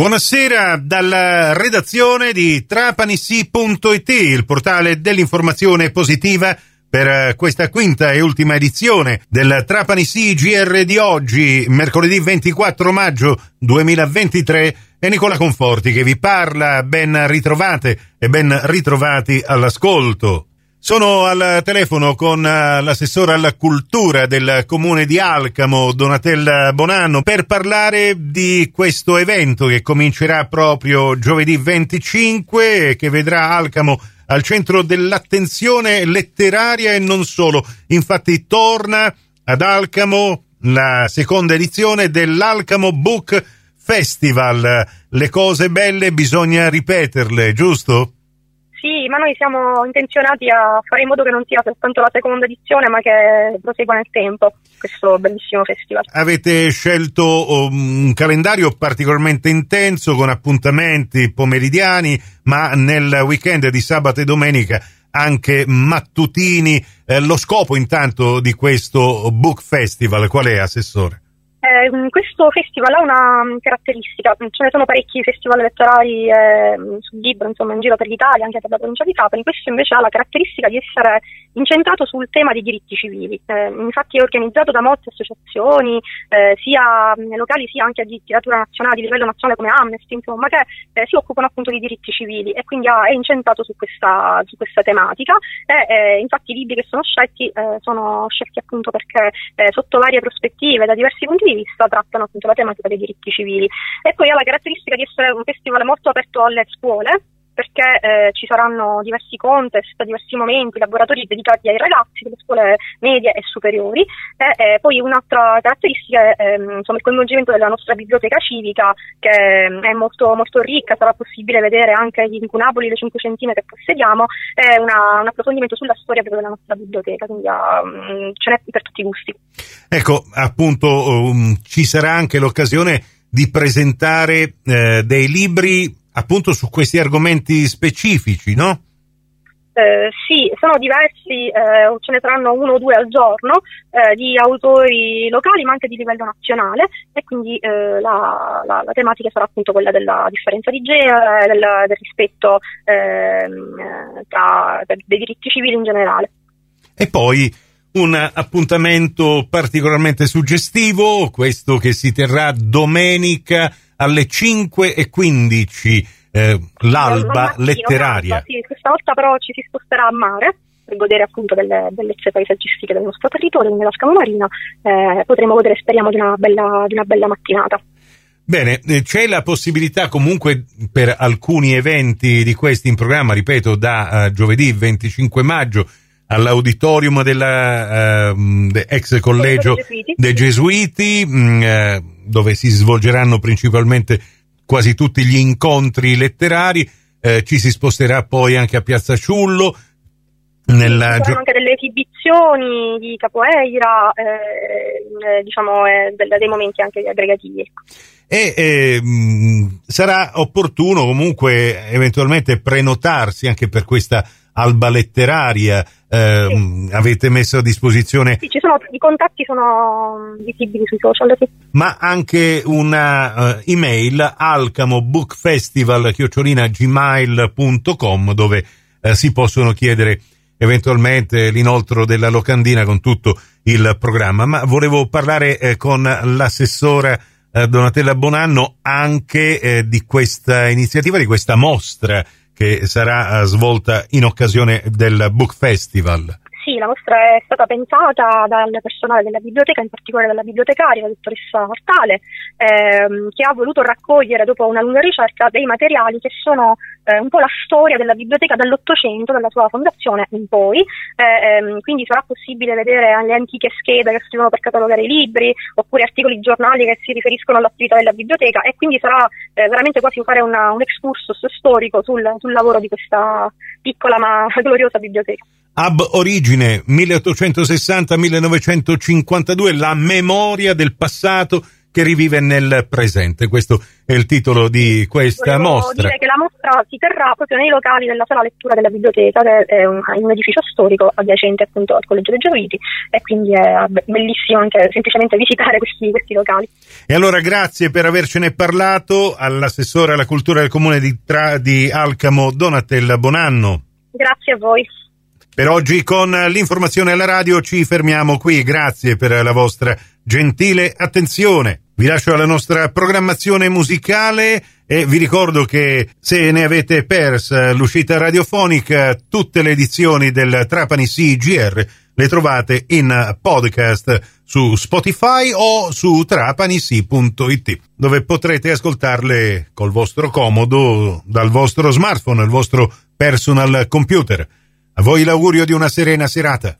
Buonasera dalla redazione di trapanissi.it, il portale dell'informazione positiva per questa quinta e ultima edizione del Trapani Sì GR di oggi, mercoledì 24 maggio 2023, è Nicola Conforti che vi parla. Ben ritrovate e ben ritrovati all'ascolto. Sono al telefono con eh, l'assessore alla cultura del comune di Alcamo, Donatella Bonanno, per parlare di questo evento che comincerà proprio giovedì 25 e che vedrà Alcamo al centro dell'attenzione letteraria e non solo. Infatti torna ad Alcamo la seconda edizione dell'Alcamo Book Festival. Le cose belle bisogna ripeterle, giusto? Sì, ma noi siamo intenzionati a fare in modo che non sia soltanto la seconda edizione, ma che prosegua nel tempo questo bellissimo festival. Avete scelto um, un calendario particolarmente intenso con appuntamenti pomeridiani, ma nel weekend di sabato e domenica anche mattutini. Eh, lo scopo intanto di questo book festival qual è, Assessore? Eh, questo festival ha una mm, caratteristica, ce ne sono parecchi festival elettorali eh, sul libro insomma, in giro per l'Italia, anche per la provincia di Trapani, questo invece ha la caratteristica di essere incentrato sul tema dei diritti civili. Eh, infatti è organizzato da molte associazioni, eh, sia mm, locali sia anche di tiratura nazionale, di livello nazionale come Amnesty, insomma, che eh, si occupano appunto di diritti civili e quindi ha, è incentrato su questa, su questa tematica. E, infatti i libri che sono scelti sono scelti appunto perché sotto varie prospettive, da diversi punti di di vista trattano appunto la tematica dei diritti civili. E poi ha la caratteristica di essere un festival molto aperto alle scuole, perché eh, ci saranno diversi contest, diversi momenti, laboratori dedicati ai ragazzi delle scuole medie e superiori. E eh, poi un'altra caratteristica è ehm, insomma, il coinvolgimento della nostra biblioteca civica che ehm, è molto, molto ricca, sarà possibile vedere anche gli incunaboli, le cinquecentine che possediamo. E una, un approfondimento sulla storia proprio della nostra biblioteca, quindi um, ce n'è per tutti i gusti. Ecco, appunto um, ci sarà anche l'occasione di presentare eh, dei libri appunto su questi argomenti specifici, no? Eh, sì, sono diversi, eh, ce ne saranno uno o due al giorno eh, di autori locali ma anche di livello nazionale e quindi eh, la, la, la, tematica sarà appunto quella della differenza di genere, del, del rispetto ehm, tra, dei diritti civili in generale. E poi un appuntamento particolarmente suggestivo, questo che si terrà domenica alle 5 e 15, eh, l'alba letteraria. Alba, sì, questa volta però ci si sposterà a mare per godere appunto delle bellezze paesaggistiche del nostro territorio, quindi la Scala Marina, eh, potremo godere speriamo di una bella, di una bella mattinata. Bene, eh, c'è la possibilità comunque per alcuni eventi di questi in programma, ripeto, da uh, giovedì 25 maggio all'auditorium della uh, ex collegio dei Gesuiti, mh, mm, uh, dove si svolgeranno principalmente quasi tutti gli incontri letterari. Eh, ci si sposterà poi anche a Piazza Ciullo. Nella... Ci sono anche delle esibizioni di capoeira, eh, eh, diciamo, eh, dei momenti anche aggregativi. Ecco. E ehm, sarà opportuno comunque eventualmente prenotarsi anche per questa alba letteraria eh, sì. avete messo a disposizione sì, ci sono, i contatti sono visibili sui social sì. ma anche una uh, email alcamobookfestival.gmail.com dove uh, si possono chiedere eventualmente l'inoltro della locandina con tutto il programma ma volevo parlare eh, con l'assessora eh, Donatella Bonanno anche eh, di questa iniziativa di questa mostra che sarà eh, svolta in occasione del Book Festival. Sì, la mostra è stata pensata dal personale della biblioteca, in particolare dalla bibliotecaria, la dottoressa Mortale, ehm, che ha voluto raccogliere dopo una lunga ricerca dei materiali che sono eh, un po' la storia della biblioteca dall'Ottocento, dalla sua fondazione in poi, eh, ehm, quindi sarà possibile vedere le antiche schede che scrivono per catalogare i libri, oppure articoli giornali che si riferiscono all'attività della biblioteca e quindi sarà eh, veramente quasi fare una, un excursus storico sul, sul lavoro di questa piccola ma gloriosa biblioteca. Ab origine 1860-1952, la memoria del passato che rivive nel presente. Questo è il titolo di questa Volevo mostra. dire che la mostra si terrà proprio nei locali della sala lettura della biblioteca, che è un, un edificio storico adiacente appunto al Collegio dei Gesuiti e quindi è bellissimo anche semplicemente visitare questi, questi locali. E allora grazie per avercene parlato all'assessore alla cultura del comune di, Tra- di Alcamo, Donatella Bonanno. Grazie a voi. Per oggi con l'informazione alla radio ci fermiamo qui, grazie per la vostra gentile attenzione. Vi lascio alla nostra programmazione musicale e vi ricordo che se ne avete persa l'uscita radiofonica, tutte le edizioni del Trapani CGR le trovate in podcast su Spotify o su trapanisi.it dove potrete ascoltarle col vostro comodo dal vostro smartphone, il vostro personal computer. A voi l'augurio di una serena serata.